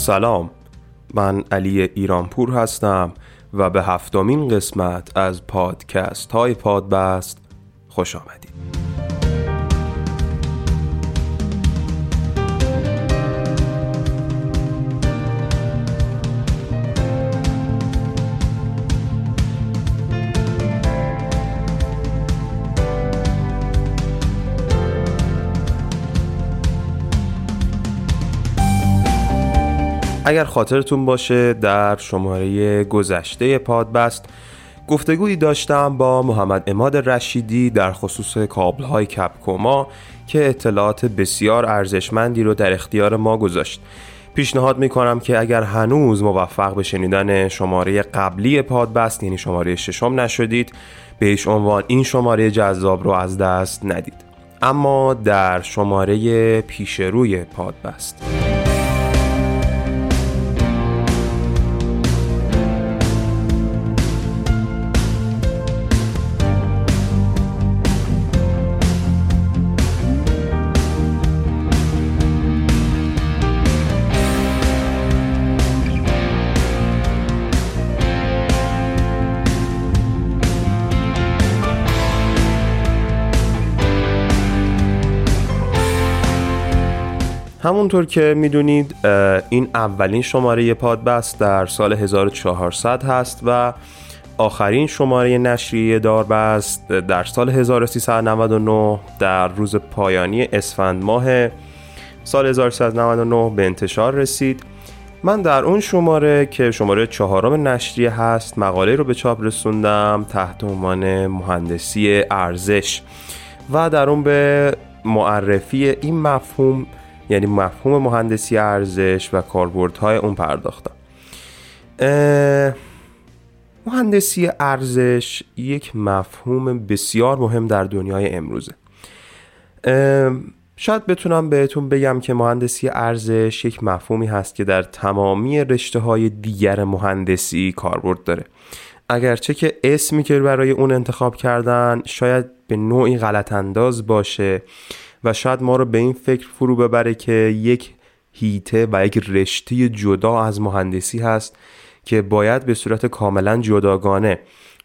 سلام. من علی ایرانپور هستم و به هفتمین قسمت از پادکست های پادبست خوش آمدید. اگر خاطرتون باشه در شماره گذشته پادبست گفتگویی داشتم با محمد عماد رشیدی در خصوص کابل های کپکوما که اطلاعات بسیار ارزشمندی رو در اختیار ما گذاشت. پیشنهاد می‌کنم که اگر هنوز موفق به شنیدن شماره قبلی پادبست یعنی شماره ششم نشدید به هیچ عنوان این شماره جذاب رو از دست ندید. اما در شماره پیشروی پادبست. همونطور که می‌دونید این اولین شماره پادبست در سال 1400 هست و آخرین شماره نشریه داربست در سال 1399 در روز پایانی اسفند ماه سال 1399 به انتشار رسید. من در اون شماره که شماره چهارم نشریه هست مقاله رو به چاپ رسوندم تحت عنوان مهندسی ارزش. و در اون به معرفی این مفهوم یعنی مفهوم مهندسی ارزش و کاربردهای اون پرداختم. مهندسی ارزش یک مفهوم بسیار مهم در دنیای امروزه. شاید بتونم بهتون بگم که مهندسی ارزش یک مفهومی هست که در تمامی رشته های دیگر مهندسی کاربرد داره. اگرچه که اسمی که برای اون انتخاب کردن شاید به نوعی غلط انداز باشه و شاید ما رو به این فکر فرو ببره که یک هیته و یک رشته جدا از مهندسی هست که باید به صورت کاملا جداگانه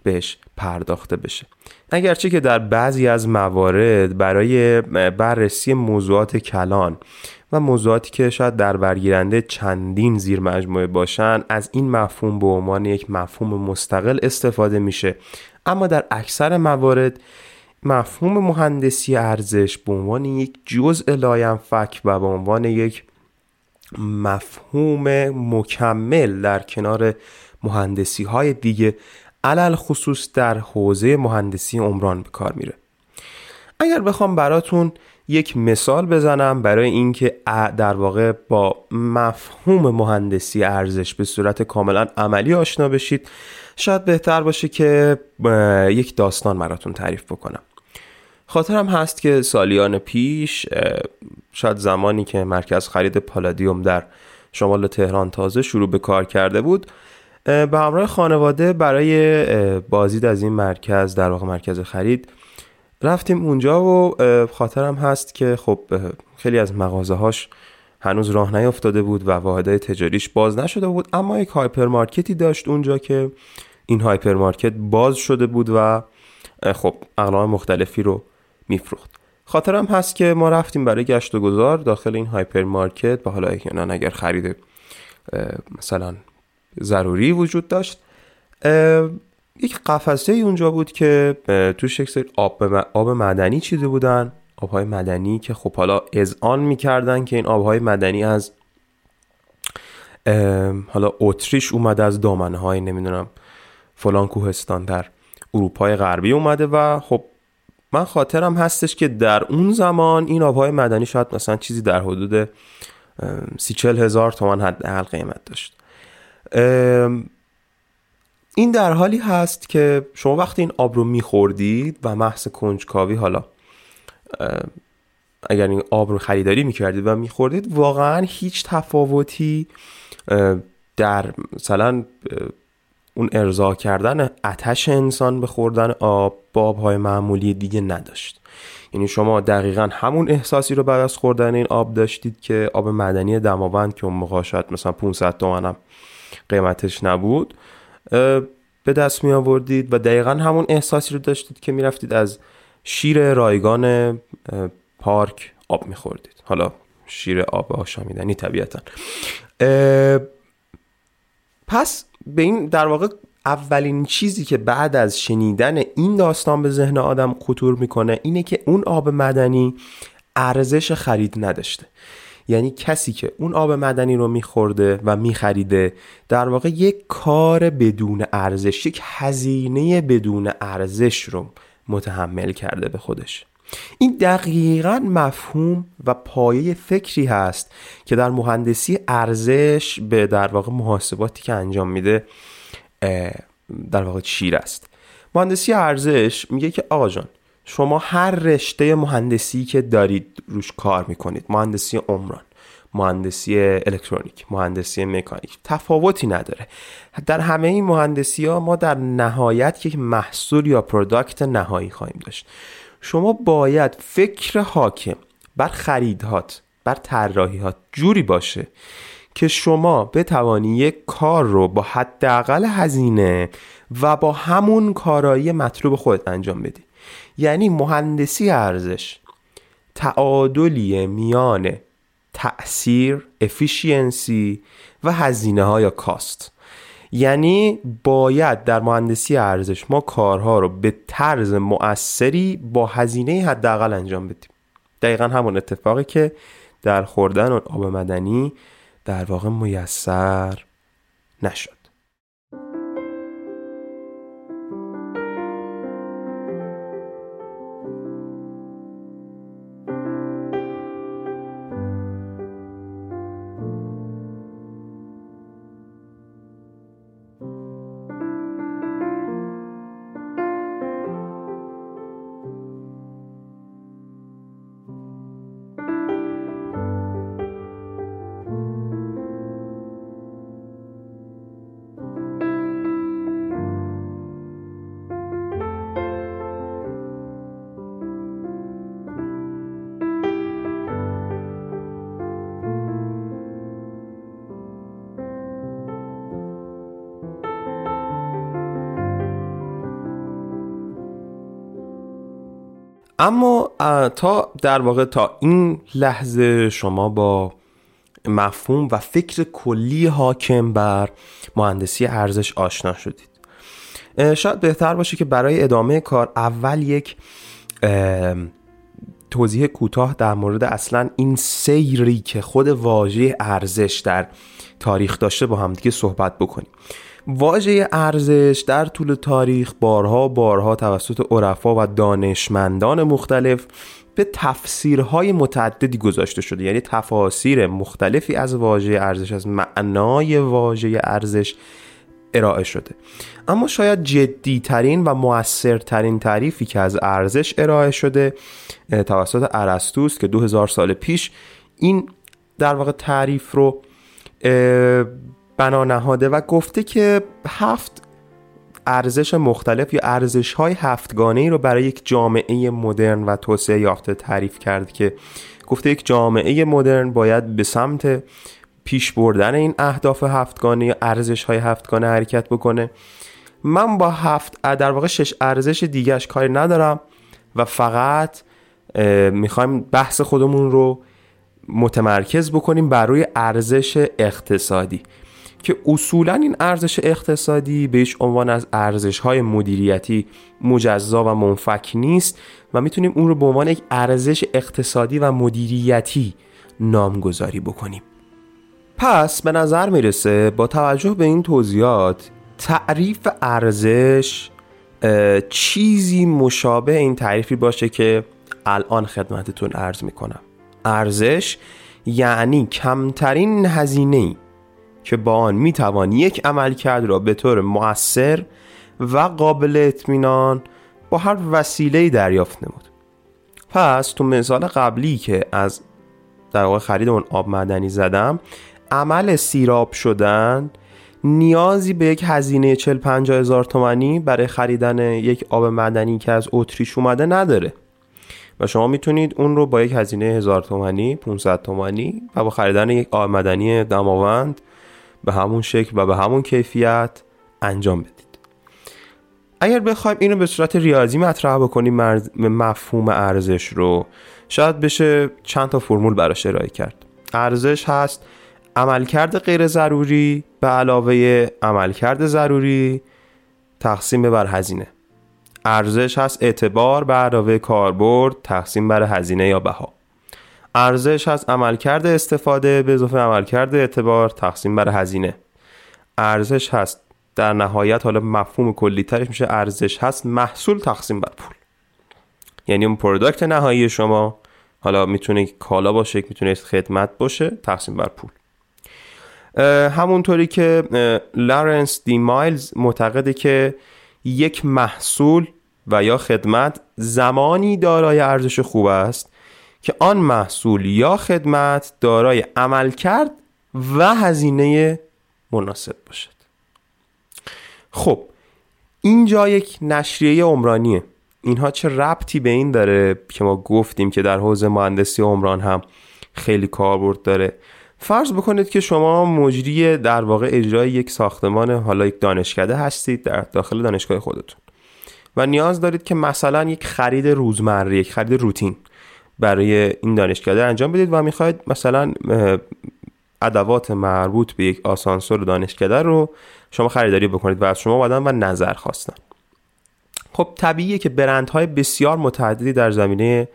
بهش پرداخته بشه. اگرچه که در بعضی از موارد برای بررسی موضوعات کلان و موضوعاتی که شاید در برگیرنده چندین زیر مجموعه باشن از این مفهوم به عنوان یک مفهوم مستقل استفاده میشه. اما در اکثر موارد مفهوم مهندسی ارزش به عنوان یک جزء لاینفک و به عنوان یک مفهوم مکمل در کنار مهندسی های دیگه علل خصوص در حوزه مهندسی عمران به کار میره. اگر بخوام براتون یک مثال بزنم برای اینکه در واقع با مفهوم مهندسی ارزش به صورت کاملا عملی آشنا بشید شاید بهتر باشه که یک داستان براتون تعریف بکنم. خاطرم هست که سالیان پیش شاید زمانی که مرکز خرید پالادیوم در شمال تهران تازه شروع به کار کرده بود به همراه خانواده برای بازدید از این مرکز در واقع مرکز خرید رفتیم اونجا و خاطرم هست که خب خیلی از مغازه هاش هنوز راه نیافتاده بود و واحدهای تجاریش باز نشده بود اما یک هایپرمارکتی داشت اونجا که این هایپرمارکت باز شده بود و خب اقلام مختلفی رو میفروخت. خاطرم هست که ما رفتیم برای گشت و گذار داخل این هایپرمارکت و حالا احیانا اگر خرید مثلا ضروری وجود داشت. یک قفسه ای اونجا بود که توش یک سری آب, آب معدنی چیده بودن. آبهای معدنی که خب حالا اذعان می‌کردن که این آبهای معدنی از حالا اتریش اومده از دامنه های نمی‌دونم فلان کوهستان در اروپای غربی اومده و خب من خاطرم هستش که در اون زمان این آبهای مدنی شاید مثلا چیزی در حدود سی چل هزار تومن حداقل قیمت داشت. این در حالی هست که شما وقتی این آب رو میخوردید و محض کنجکاوی حالا اگر این آب رو خریداری می‌کردید و میخوردید واقعا هیچ تفاوتی در مثلا اون ارضا کردن اتش انسان به خوردن آب با آبهای معمولی دیگه نداشت. یعنی شما دقیقا همون احساسی رو بعد از خوردن این آب داشتید که آب مدنی دماوند که اون موقع مثلا 500 تومن قیمتش نبود به دست می آوردید و دقیقا همون احساسی رو داشتید که می‌رفتید از شیر رایگان پارک آب میخوردید. حالا شیر آب آشامیدنی طبیعتا. پس به این در واقع اولین چیزی که بعد از شنیدن این داستان به ذهن آدم خطور می‌کنه اینه که اون آب مدنی ارزش خرید نداشته. یعنی کسی که اون آب مدنی رو میخورده و میخریده در واقع یک کار بدون ارزش یک هزینه بدون ارزش رو متحمل کرده به خودش. این دقیقا مفهوم و پایه فکری هست که در مهندسی ارزش به در واقع محاسباتی که انجام میده در واقع چیره است. مهندسی ارزش میگه که آقا جان شما هر رشته مهندسی که دارید روش کار می‌کنید مهندسی عمران مهندسی الکترونیک مهندسی مکانیک تفاوتی نداره. در همه این مهندسی ها ما در نهایت یک محصول یا product نهایی خواهیم داشت. شما باید فکر حاکم بر خریدهات بر طراحیات جوری باشه که شما بتوانی یک کار رو با حداقل هزینه و با همون کارایی مطلوب خودت انجام بدی. یعنی مهندسی ارزش تعادلی میان تأثیر افیشینسی و هزینه ها یا کاست یعنی باید در مهندسی ارزش ما کارها رو به طرز مؤثری با هزینه حداقل انجام بدیم. دقیقا همون اتفاقی که در خوردن آب مدنی در واقع میسر نشد. اما تا در واقع تا این لحظه شما با مفهوم و فکر کلی حاکم بر مهندسی ارزش آشنا شدید. شاید بهتر باشه که برای ادامه کار اول یک توضیح کوتاه در مورد اصلا این سیری که خود واژه ارزش در تاریخ داشته با همدیگه صحبت بکنیم. واژه ارزش در طول تاریخ بارها بارها توسط عرفا و دانشمندان مختلف به تفسیرهای متعددی گذاشته شده. یعنی تفاسیر مختلفی از واژه ارزش از معنای واژه ارزش ارائه شده. اما شاید جدی ترین و موثرترین تعریفی که از ارزش ارائه شده توسط ارسطوس که 2000 سال پیش این در واقع تعریف رو بنا نهاده و گفته که هفت ارزش مختلف یا ارزش های هفتگانه ای رو برای یک جامعه مدرن و توسعه یافته تعریف کرد که گفته یک جامعه مدرن باید به سمت پیش بردن این اهداف هفتگانه یا ارزش های هفتگانه حرکت بکنه. من با هفت در واقع شش ارزش دیگهش کاری ندارم و فقط می‌خوایم بحث خودمون رو متمرکز بکنیم بر روی ارزش اقتصادی. که اصولا این ارزش اقتصادی بهش عنوان از ارزش های مدیریتی مجزا و منفک نیست و می‌تونیم اون رو به عنوان یک ارزش اقتصادی و مدیریتی نامگذاری بکنیم. پس به نظر می‌رسه با توجه به این توضیحات تعریف ارزش چیزی مشابه این تعریفی باشه که الان خدمتتون عرض می‌کنم. ارزش یعنی کمترین هزینه ای که با آن می توان یک عملکرد را به طور مؤثر و قابل اطمینان با هر وسیله دریافت نمود. پس تو مثال قبلی که از در واقع خرید اون آب معدنی زدم عمل سیراب شدن نیازی به یک هزینه 40 50 هزار تومانی برای خریدن یک آب معدنی که از اتریش اومده نداره. و شما می‌تونید اون رو با یک هزینه هزار تومانی 500 تومانی و با خریدن یک آب معدنی دماوند به همون شکل و به همون کیفیت انجام بدید. اگر بخوایم اینو به صورت ریاضی مطرح بکنیم مفهوم ارزش رو شاید بشه چند تا فرمول براش ارائه کرد. ارزش هست عملکرد غیر ضروری به علاوه عملکرد ضروری تقسیم بر هزینه. ارزش هست اعتبار به علاوه کاربرد تقسیم بر هزینه یا بها. ارزش هست عملکرد استفاده به اضافه عملکرد اعتبار تقسیم بر هزینه. ارزش هست. در نهایت حالا مفهوم کلی ترش میشه ارزش هست محصول تقسیم بر پول. یعنی اون product نهایی شما حالا می‌تونه کالا باشه می‌تونه خدمت باشه تقسیم بر پول. همونطوری که لارنس دی مایلز معتقده که یک محصول و یا خدمت زمانی دارای ارزش خوب است که آن محصول یا خدمت دارای عمل کرد و هزینه مناسب باشد. خب اینجا یک نشریه عمرانیه. اینها چه ربطی به این داره که ما گفتیم که در حوزه مهندسی عمران هم خیلی کاربرد داره؟ فرض بکنید که شما مجری در واقع اجرای یک ساختمان حالا یک دانشکده هستید در داخل دانشگاه خودتون و نیاز دارید که مثلا یک خرید روزمره یک خرید روتین برای این دانشکده انجام بدید و می‌خواید مثلا ادوات مربوط به یک آسانسور دانشکده رو شما خریداری بکنید و از شما اومدن و نظر خواستن. خب طبیعیه که برندهای بسیار متعددی در زمینه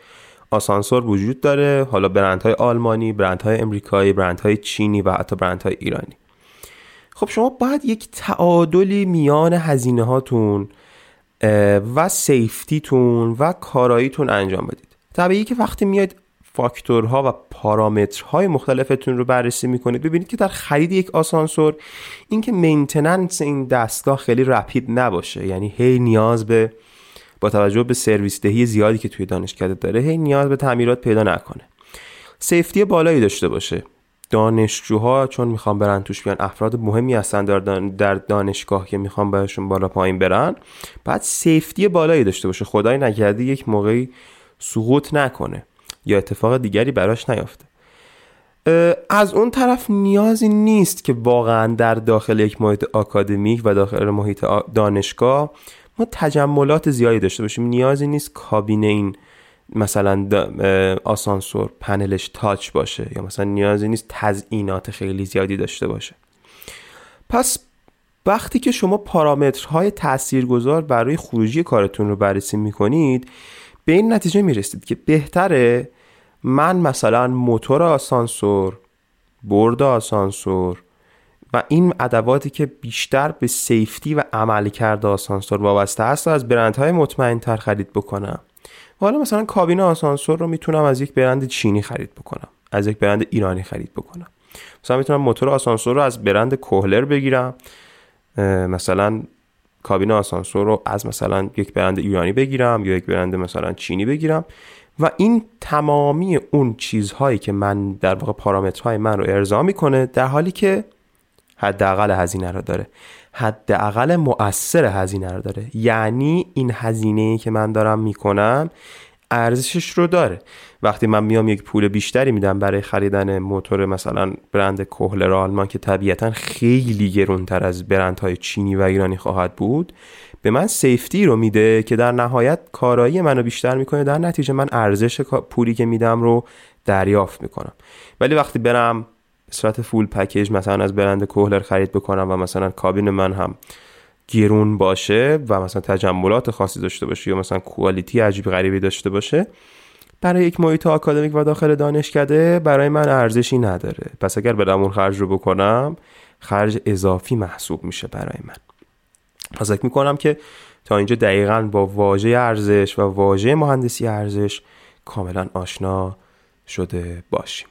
آسانسور وجود داره. حالا برندهای آلمانی برندهای امریکایی برندهای چینی و حتی برندهای ایرانی. خب شما باید یک تعادلی میان هزینه هاتون و safety تون و کاراییتون انجام بدید. طبیعی که وقتی میاید فاکتورها و پارامترهای مختلفتون رو بررسی می‌کنید ببینید که در خرید یک آسانسور اینکه maintenance این دستگاه خیلی rapid نباشه. یعنی هی نیاز به با توجه به سرویس دهی زیادی که توی دانشکده داره هی نیاز به تعمیرات پیدا نکنه. سیفتی بالایی داشته باشه. دانشجوها چون می‌خوام برن توش بیان افراد مهمی هستن در دانشگاه که می‌خوام بهشون بالا پایین برن بعد سیفتی بالایی داشته باشه. خدای نکرده یک موقعی سقوط نکنه یا اتفاق دیگری براش نیافته. از اون طرف نیازی نیست که واقعا در داخل یک محیط آکادمیک و داخل محیط دانشگاه ما تجملات زیادی داشته باشیم. نیازی نیست کابینه این مثلا آسانسور پنلش تاچ باشه یا مثلا نیازی نیست تزئینات خیلی زیادی داشته باشه. پس وقتی که شما پارامترهای تاثیرگذار برای خروجی کارتون رو بررسی می‌کنید به این نتیجه می‌رسید که بهتره من مثلا موتور آسانسور برد آسانسور و این ادواتی که بیشتر به سیفتی و عملکرد آسانسور وابسته هست از برندهای مطمئن تر خرید بکنم. و حالا مثلا کابین آسانسور رو می‌تونم از یک برند چینی خرید بکنم از یک برند ایرانی خرید بکنم. مثلا می‌تونم موتور آسانسور رو از برند کوهلر بگیرم مثلا کابین آسانسور رو از مثلا یک برند ایرانی بگیرم یا یک برند مثلا چینی بگیرم. و این تمامی اون چیزهایی که من در واقع پارامترهای من رو ارضا می‌کنه در حالی که حداقل هزینه رو داره. حداقل مؤثر هزینه رو داره. یعنی این هزینه که من دارم می‌کنم ارزشش رو داره. وقتی من میام یک پول بیشتری میدم برای خریدن موتور مثلا برند کوهلر آلمان که طبیعتا خیلی گرونتر از برندهای چینی و ایرانی خواهد بود به من سیفتی رو میده که در نهایت کارایی منو بیشتر می‌کنه در نتیجه من ارزش پولی که میدم رو دریافت می‌کنم. ولی وقتی برم به صورت فول پکیج مثلا از برند کوهلر خرید بکنم و مثلا کابین من هم گرون باشه و مثلا تجملات خاصی داشته باشه یا مثلا کوالیتی عجیب غریبی داشته باشه برای یک محیط آکادمیک و داخل دانشکده برای من ارزشی نداره. پس اگر برم اون خرج رو بکنم خرج اضافی محسوب میشه برای من. پس فکر می‌کنم که تا اینجا دقیقا با واژه ارزش و واژه مهندسی ارزش کاملا آشنا شده باشیم.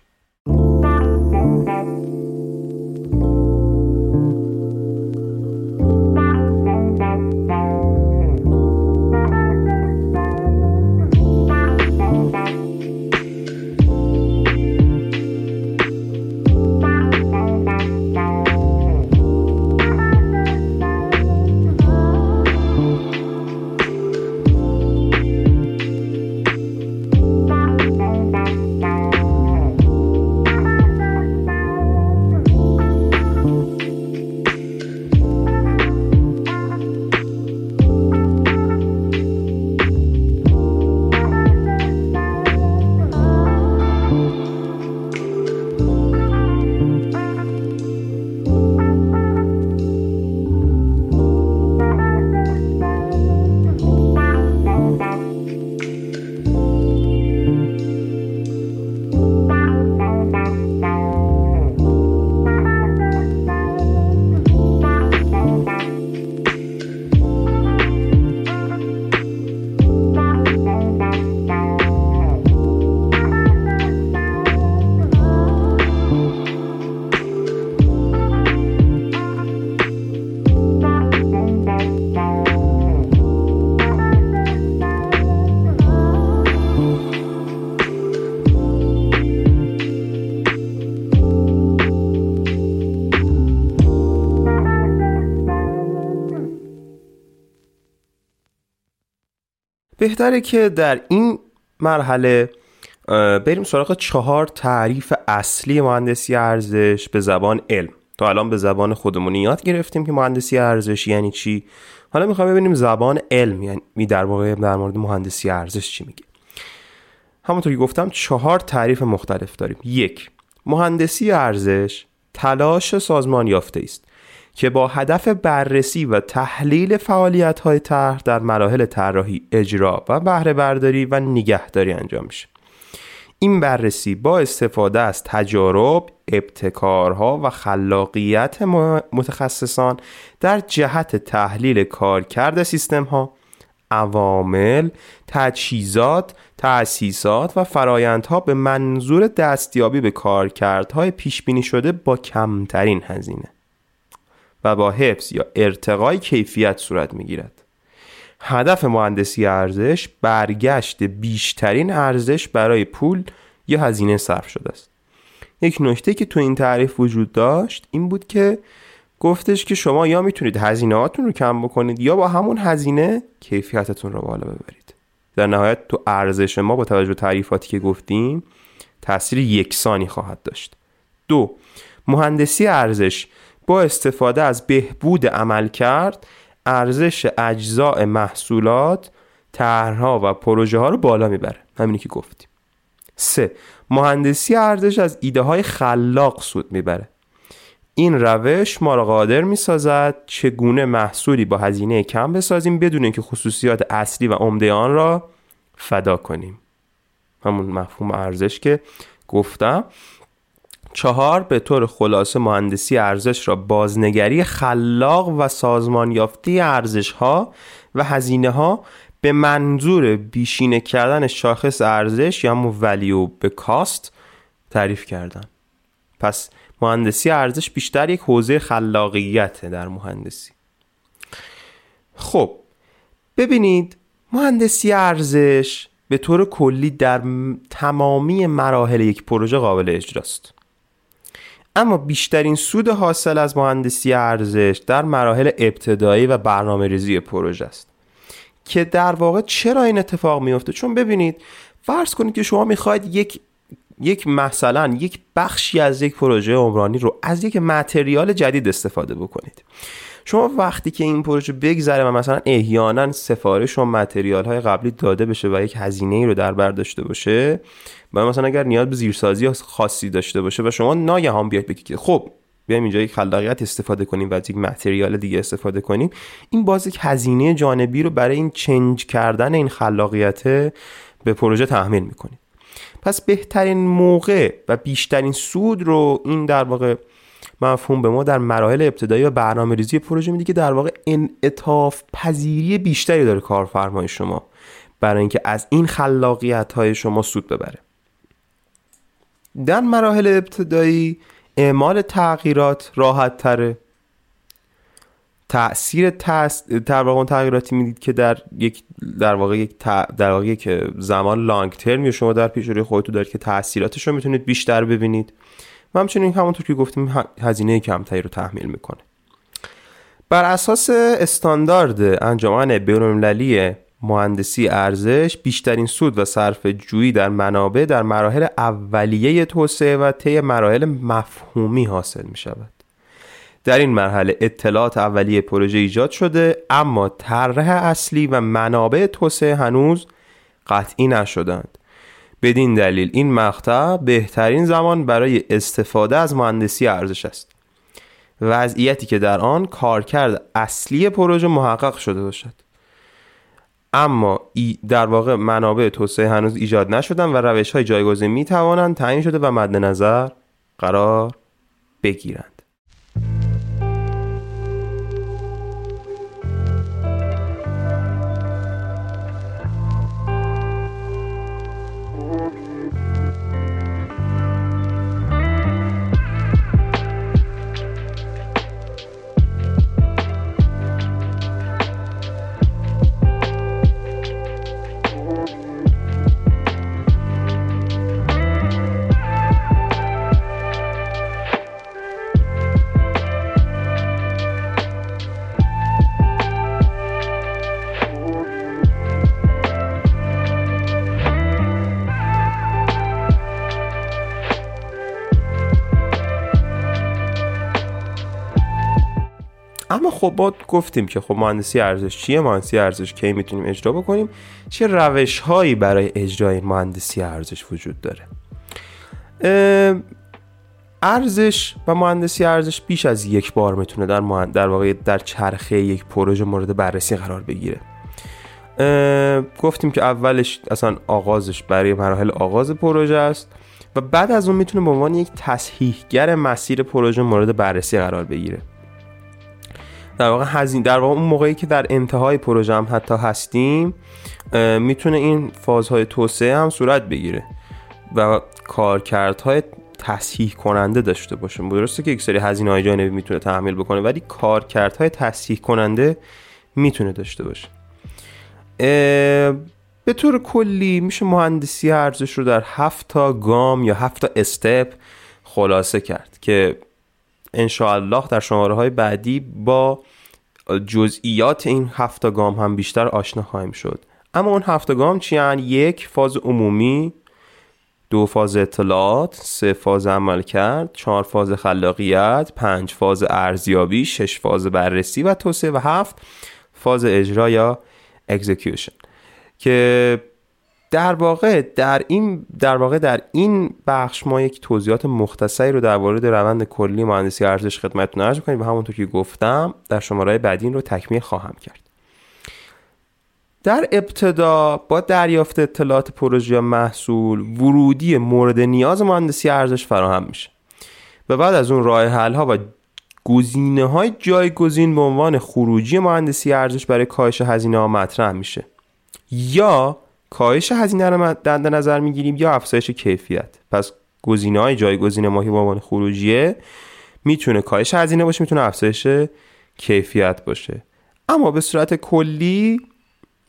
بهتره که در این مرحله بریم سراغ چهار تعریف اصلی مهندسی ارزش به زبان علم. تا الان به زبان خودمونی یاد گرفتیم که مهندسی ارزش یعنی چی. حالا می‌خوایم ببینیم زبان علم یعنی در واقع در مورد مهندسی ارزش چی میگه. همونطور که گفتم چهار تعریف مختلف داریم. یک مهندسی ارزش تلاش سازمان یافته است که با هدف بررسی و تحلیل فعالیت های طرح در مراحل طراحی اجرا و بهره برداری و نگهداری انجام میشه. این بررسی با استفاده از تجارب، ابتکارها و خلاقیت متخصصان در جهت تحلیل کارکرد سیستم ها، عوامل، تجهیزات، تأسیسات و فرایندها به منظور دستیابی به کارکردهای پیش بینی شده با کمترین هزینه. و با حفظ یا ارتقای کیفیت صورت می‌گیرد. هدف مهندسی ارزش برگشت بیشترین ارزش برای پول یا هزینه صرف شده است. یک نکته که تو این تعریف وجود داشت این بود که گفتش که شما یا می‌تونید هزینه رو کم بکنید یا با همون هزینه کیفیتتون رو بالا ببرید. در نهایت تو ارزش ما با توجه به تعریفاتی که گفتیم تاثیر یکسانی خواهد داشت. دو مهندسی ارزش با استفاده از بهبود عمل کرد ارزش اجزاء محصولات طرحها و پروژه ها رو بالا می‌بره. همینی که گفتیم. سه مهندسی ارزش از ایده های خلاق سود می‌بره. این روش ما را قادر می‌سازد چگونه محصولی با هزینه کم بسازیم بدون اینکه خصوصیات اصلی و عمده آن را فدا کنیم. همون مفهوم ارزش که گفتم. چهار به طور خلاصه مهندسی ارزش را بازنگری خلاق و سازمان یافته ارزش ها و هزینه ها به منظور بیشینه کردن شاخص ارزش یا همون ولیو به کاست تعریف کردن. پس مهندسی ارزش بیشتر یک حوزه خلاقیت در مهندسی. خب ببینید مهندسی ارزش به طور کلی در تمامی مراحل یک پروژه قابل اجراست. اما بیشترین سود حاصل از مهندسی ارزش در مراحل ابتدایی و برنامه ریزی پروژه است. که در واقع چرا این اتفاق میفته چون ببینید فرض کنید که شما می‌خواید یک یک مثلا یک بخشی از یک پروژه عمرانی رو از یک متریال جدید استفاده بکنید. شما وقتی که این پروژه بگذره و مثلا احیانا سفارش و متریال های قبلی داده بشه و یک هزینه ای رو در بر داشته باشه و مثلا اگر نیاز به زیرسازی خاصی داشته باشه و شما ناگهان بیاید بگید خب بیایم اینجا یک خلاقیت استفاده کنیم و از یک متریال دیگه استفاده کنیم این باز یک هزینه جانبی رو برای این چنج کردن این خلاقیت به پروژه تحمیل می‌کنیم پس بهترین موقع و بیشترین سود رو این در واقع مفهوم به ما در مراحل ابتدایی و برنامه ریزی پروژه میده که در واقع انعطاف پذیری بیشتری داره کارفرمای شما برای اینکه از این خلاقیت های شما سود ببره. در مراحل ابتدایی اعمال تغییرات راحت تره تاثیر واقع تغییراتی می‌دید که در یک در واقع یک در واقع یک زمان لانگ ترمی شما در پیش روی خودتون دارید که تاثیراتش رو می‌تونید بیشتر ببینید. و همچنین همونطور که گفتیم هزینه کمتری رو تحمیل می‌کنه. بر اساس استاندارد انجمن بین‌المللی مهندسی ارزش بیشترین سود و صرف جویی در منابع در مراحل اولیه توسعه و طی مراحل مفهومی حاصل می شود در این مرحله اطلاعات اولیه پروژه ایجاد شده اما طرح اصلی و منابع توسعه هنوز قطعی نشدند. بدین دلیل این مقطع بهترین زمان برای استفاده از مهندسی ارزش است. وضعیتی که در آن کارکرد اصلی پروژه محقق شده باشد. اما در واقع منابع توسعه هنوز ایجاد نشدن و روش های جایگزین می توانند تعیین شده و مد نظر قرار بگیرند. خب ما گفتیم که خب مهندسی ارزش چیه؟ مهندسی ارزش کی می‌تونیم اجرا بکنیم؟ چه روش هایی برای اجرای مهندسی ارزش وجود داره؟ ارزش و مهندسی ارزش بیش از یک بار می‌تونه در, در واقع در چرخه یک پروژه مورد بررسی قرار بگیره. گفتیم که اولش اصلا آغازش برای مراحل آغاز پروژه است و بعد از اون می‌تونه به عنوان یک تصحیحگر مسیر پروژه مورد بررسی قرار بگیره. در واقع هزینه در واقع اون موقعی که در انتهای پروژه هم حتی هستیم می‌تونه این فازهای توسعه هم صورت بگیره و کارکردهای تصحیح کننده داشته باشه. درسته که یک سری هزینه های جانبی می‌تونه تحمیل بکنه ولی کارکردهای تصحیح کننده می‌تونه داشته باشه. به طور کلی میشه مهندسی ارزش رو در هفت تا گام یا هفت تا استپ خلاصه کرد که انشاءالله در شماره های بعدی با جزئیات این هفت گام هم بیشتر آشنا خواهیم شد. اما اون هفت گام چی یک فاز عمومی دو فاز اطلاعات سه فاز عمل کرد چهار فاز خلاقیت پنج فاز ارزیابی شش فاز بررسی و توسعه و هفت فاز اجرا یا اکزیکیوشن که در واقع در این در واقع در این بخش ما یک توضیحات مختصری رو در مورد روند کلی مهندسی ارزش خدمتتون عرض می‌کنیم. و همونطور که گفتم در شماره بعدی این رو تکمیل خواهم کرد. در ابتدا با دریافت اطلاعات پروژه یا محصول ورودی مورد نیاز مهندسی ارزش فراهم میشه. و بعد از اون راه حل ها و گزینه های جایگزین به عنوان خروجی مهندسی ارزش برای کاهش هزینه ها مطرح میشه. یا کاهش هزینه رو در نظر می‌گیریم یا افزایش کیفیت؟ پس گزینه های جایگزین ما که به عنوان خروجیه می‌تونه کاهش هزینه باشه می‌تونه افزایش کیفیت باشه. اما به صورت کلی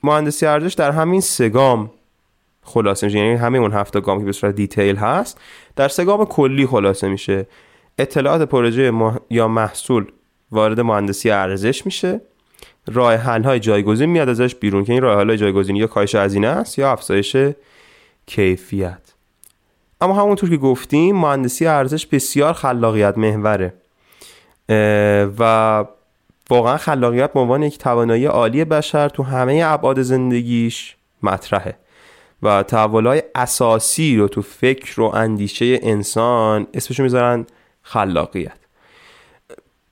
مهندسی ارزش در همین سگام خلاصه میشه یعنی همه اون هفته گام که به صورت دیتیل هست در سگام کلی خلاصه میشه. اطلاعات پروژه یا محصول وارد مهندسی ارزش میشه. راه حل های جایگزین میاد ازش بیرون که این راه حل جایگزینی یا کاهش هزینه است یا افزایش کیفیت. اما همونطور که گفتیم مهندسی ارزش بسیار خلاقیت محوره. و واقعا خلاقیت به عنوان یک توانایی عالی بشر تو همه ابعاد زندگیش مطرحه. و تحولای اساسی رو تو فکر و اندیشه انسان اسمشو می‌ذارن خلاقیت.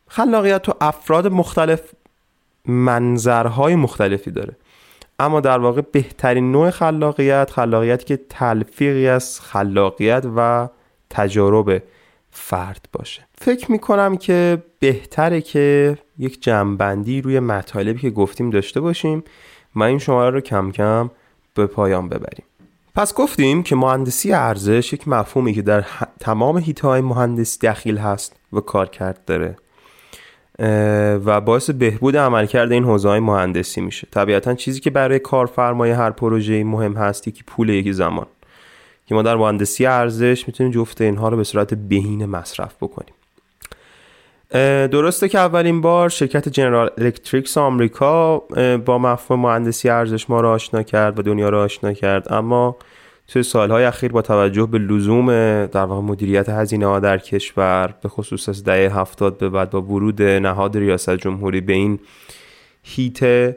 خلاقیت تو افراد مختلف منظرهای مختلفی داره. اما در واقع بهترین نوع خلاقیت خلاقیت که تلفیقی از خلاقیت و تجارب فرد باشه. فکر می‌کنم که بهتره که یک جمعبندی روی مطالبی که گفتیم داشته باشیم و این شماره رو کم کم به پایان ببریم. پس گفتیم که مهندسی ارزش یک مفهومی که در تمام هیته های مهندسی دخیل هست و کار کرد داره. و باعث بهبود عملکرد این حوزه های مهندسی میشه. طبیعتا چیزی که برای کارفرمای هر پروژه مهم هست یکی پول یکی زمان. که ما در مهندسی ارزش می‌تونیم جفت اینها رو به صورت بهینه مصرف بکنیم. درسته که اولین بار شرکت جنرال الکتریکس آمریکا با مفهوم مهندسی ارزش ما رو آشنا کرد و دنیا رو آشنا کرد. اما توی سالهای اخیر با توجه به لزوم در واقع مدیریت هزینه ها در کشور به خصوص از دهه هفتاد به بعد با ورود نهاد ریاست جمهوری به این هیته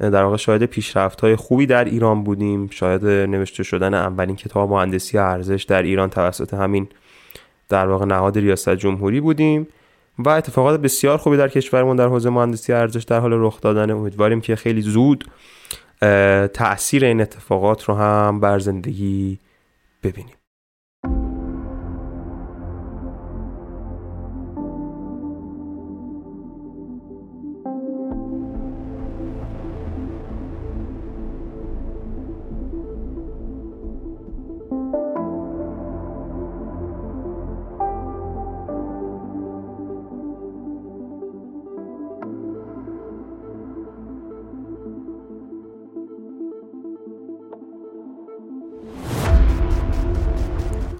در واقع شاید پیشرفت های خوبی در ایران بودیم. شاید نوشته شدن اولین کتاب مهندسی ارزش در ایران توسط همین در واقع نهاد ریاست جمهوری بودیم و اتفاقات بسیار خوبی در کشورمون در حوزه مهندسی ارزش در حال رخ دادن. امیدواریم که خیلی زود تاثیر این اتفاقات رو هم بر زندگی ببینیم.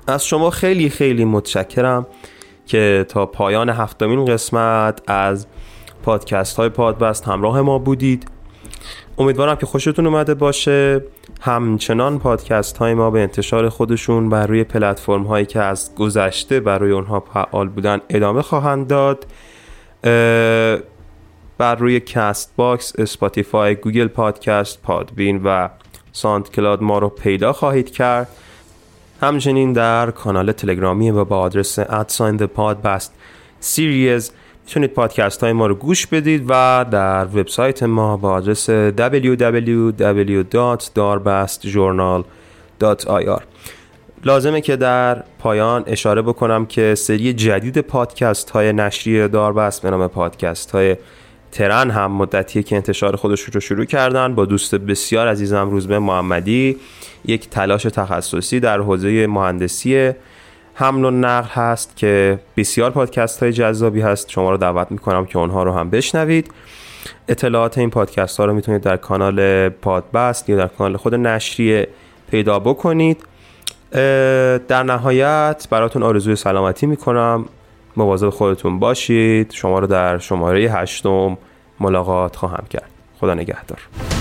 از شما خیلی خیلی متشکرم که تا پایان هفتمین قسمت از پادکست های پادبست همراه ما بودید. امیدوارم که خوشتون اومده باشه. همچنان پادکست های ما به انتشار خودشون بر روی پلتفرم هایی که از گذشته برای اونها فعال بودن ادامه خواهند داد. بر روی Castbox، Spotify، Google Podcast، Podbean و SoundCloud ما رو پیدا خواهید کرد. همچنین در کانال تلگرامی و با آدرس at sign پادبست series می‌تونید پادکست های ما رو گوش بدید و در وبسایت ما با آدرس www.darbastjournal.ir لازمه که در پایان اشاره بکنم که سری جدید پادکست های نشریه داربست به نام پادکست های ترن هم مدتیه که انتشار خودش رو شروع کردن. با دوست بسیار عزیزم روزبه محمدی. یک تلاش تخصصی در حوزه مهندسی حمل و نقل هست که بسیار پادکست های جذابی هست. شما رو دعوت می‌کنم که اونها رو هم بشنوید. اطلاعات این پادکست ها رو می‌تونید در کانال پادبست یا در کانال خود نشریه پیدا بکنید. در نهایت براتون آرزوی سلامتی می‌کنم. مواظب خودتون باشید. شما رو در شماره هشتم ملاقات خواهم کرد. خدا نگهدار.